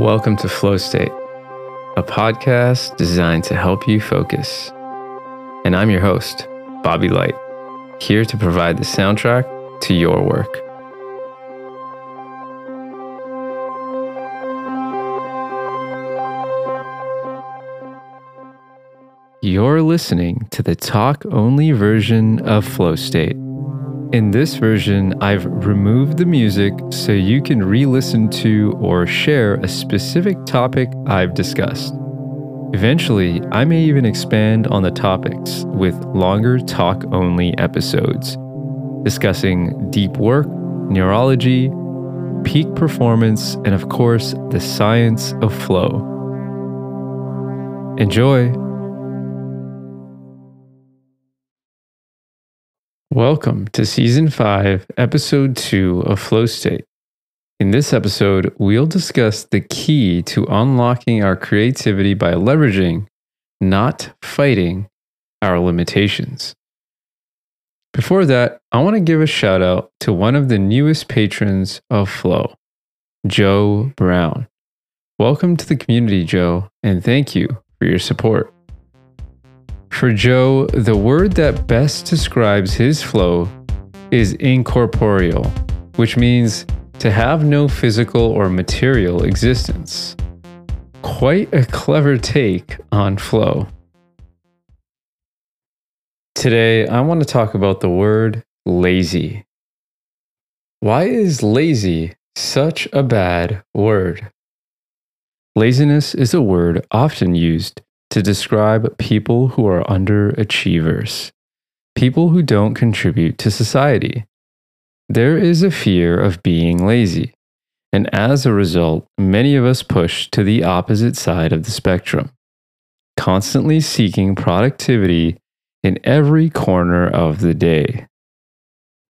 Welcome to Flow State, a podcast designed to help you focus. And I'm your host, Bobby Light, here to provide the soundtrack to your work. You're listening to the talk only version of Flow State. In this version, I've removed the music so you can re listen to or share a specific topic I've discussed. Eventually, I may even expand on the topics with longer talk only episodes, discussing deep work, neurology, peak performance, and of course, the science of flow. Enjoy! Welcome to Season 5, Episode 2 of Flow State. In this episode, we'll discuss the key to unlocking our creativity by leveraging, not fighting, our limitations. Before that, I want to give a shout out to one of the newest patrons of Flow, Joe Brown. Welcome to the community, Joe, and thank you for your support. For Joe, the word that best describes his flow is incorporeal, which means to have no physical or material existence. Quite a clever take on flow. Today, I want to talk about the word lazy. Why is lazy such a bad word? Laziness is a word often used to describe people who are underachievers, people who don't contribute to society. There is a fear of being lazy, and as a result, many of us push to the opposite side of the spectrum, constantly seeking productivity in every corner of the day.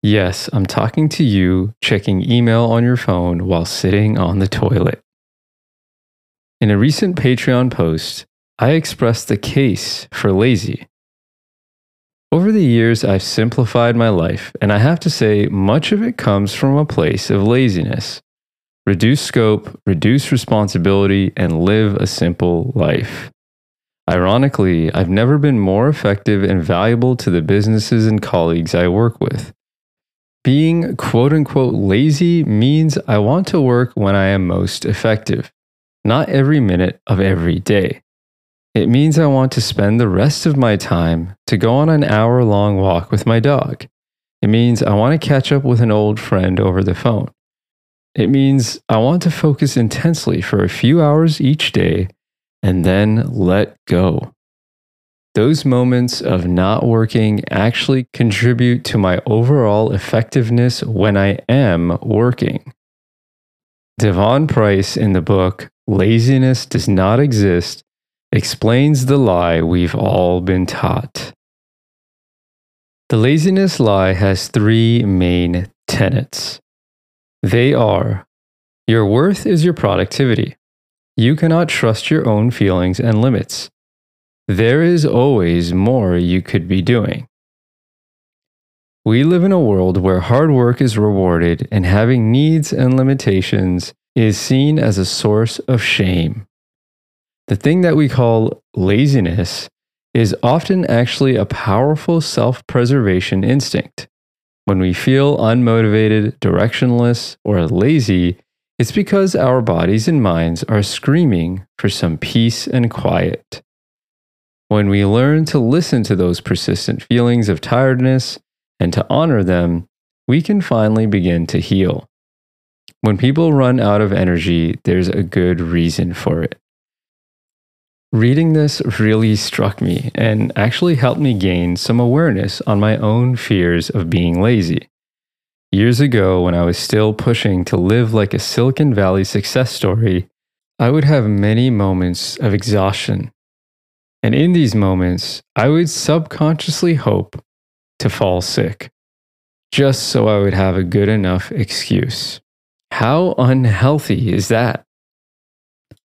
Yes, I'm talking to you checking email on your phone while sitting on the toilet. In a recent Patreon post, I expressed the case for lazy. Over the years, I've simplified my life, and I have to say, much of it comes from a place of laziness. Reduce scope, reduce responsibility, and live a simple life. Ironically, I've never been more effective and valuable to the businesses and colleagues I work with. Being quote unquote lazy means I want to work when I am most effective, not every minute of every day. It means I want to spend the rest of my time to go on an hour long walk with my dog. It means I want to catch up with an old friend over the phone. It means I want to focus intensely for a few hours each day and then let go. Those moments of not working actually contribute to my overall effectiveness when I am working. Devon Price in the book Laziness Does Not Exist explains the lie we've all been taught. The laziness lie has three main tenets. They are your worth is your productivity. You cannot trust your own feelings and limits. There is always more you could be doing. We live in a world where hard work is rewarded and having needs and limitations is seen as a source of shame. The thing that we call laziness is often actually a powerful self preservation instinct. When we feel unmotivated, directionless, or lazy, it's because our bodies and minds are screaming for some peace and quiet. When we learn to listen to those persistent feelings of tiredness and to honor them, we can finally begin to heal. When people run out of energy, there's a good reason for it. Reading this really struck me and actually helped me gain some awareness on my own fears of being lazy. Years ago, when I was still pushing to live like a Silicon Valley success story, I would have many moments of exhaustion. And in these moments, I would subconsciously hope to fall sick, just so I would have a good enough excuse. How unhealthy is that?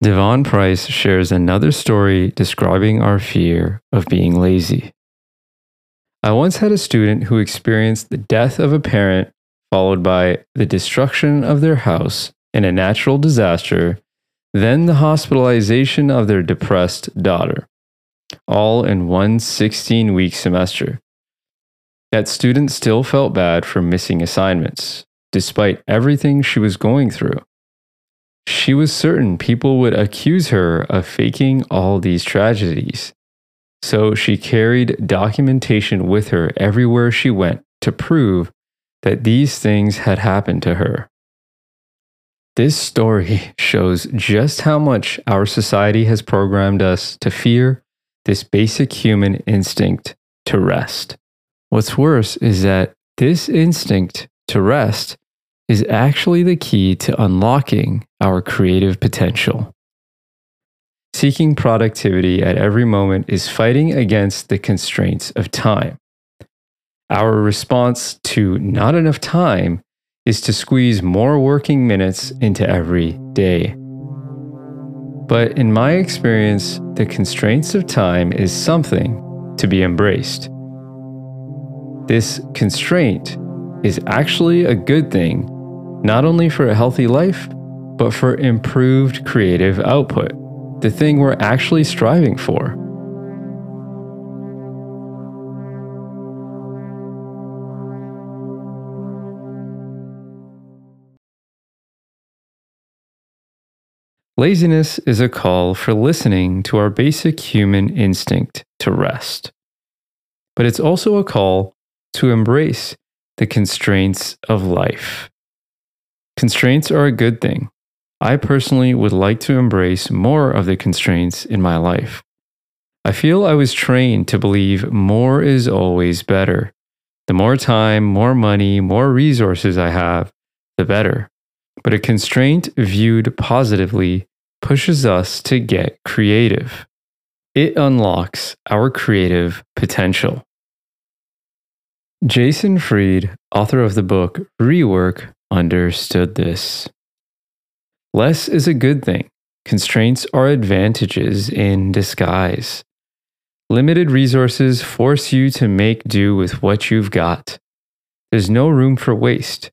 Devon Price shares another story describing our fear of being lazy. I once had a student who experienced the death of a parent followed by the destruction of their house in a natural disaster then the hospitalization of their depressed daughter, all in one 16 week semester. That student still felt bad for missing assignments, despite everything she was going through. She was certain people would accuse her of faking all these tragedies. So she carried documentation with her everywhere she went to prove that these things had happened to her. This story shows just how much our society has programmed us to fear this basic human instinct to rest. What's worse is that this instinct to rest is actually the key to unlocking our creative potential. Seeking productivity at every moment is fighting against the constraints of time. Our response to not enough time is to squeeze more working minutes into every day. But in my experience, the constraints of time is something to be embraced. This constraint is actually a good thing not only for a healthy life, but for improved creative output, the thing we're actually striving for. Laziness is a call for listening to our basic human instinct to rest. But it's also a call to embrace the constraints of life. Constraints are a good thing. I personally would like to embrace more of the constraints in my life. I feel I was trained to believe more is always better. The more time, more money, more resources I have, the better. But a constraint viewed positively pushes us to get creative. It unlocks our creative potential. Jason Fried, author of the book Rework, understood this. Less is a good thing. Constraints are advantages in disguise. Limited resources force you to make do with what you've got. There's no room for waste,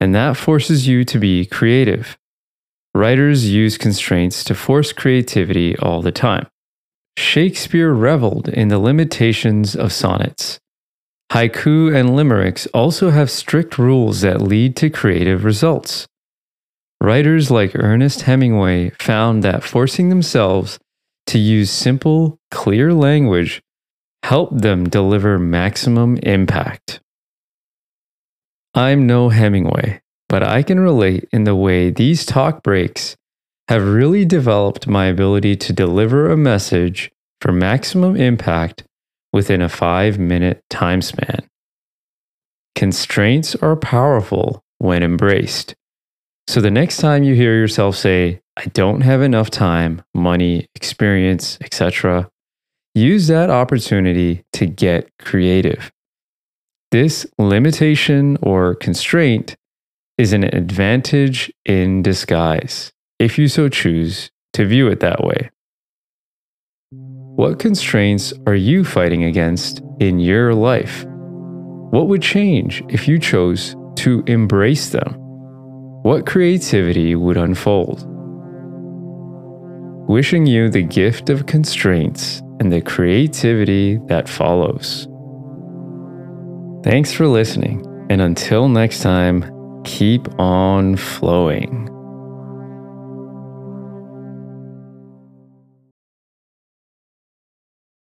and that forces you to be creative. Writers use constraints to force creativity all the time. Shakespeare reveled in the limitations of sonnets. Haiku and limericks also have strict rules that lead to creative results. Writers like Ernest Hemingway found that forcing themselves to use simple, clear language helped them deliver maximum impact. I'm no Hemingway, but I can relate in the way these talk breaks have really developed my ability to deliver a message for maximum impact within a five minute time span. Constraints are powerful when embraced. So the next time you hear yourself say, I don't have enough time, money, experience, etc., use that opportunity to get creative. This limitation or constraint is an advantage in disguise, if you so choose to view it that way. What constraints are you fighting against in your life? What would change if you chose to embrace them? What creativity would unfold? Wishing you the gift of constraints and the creativity that follows. Thanks for listening, and until next time, keep on flowing.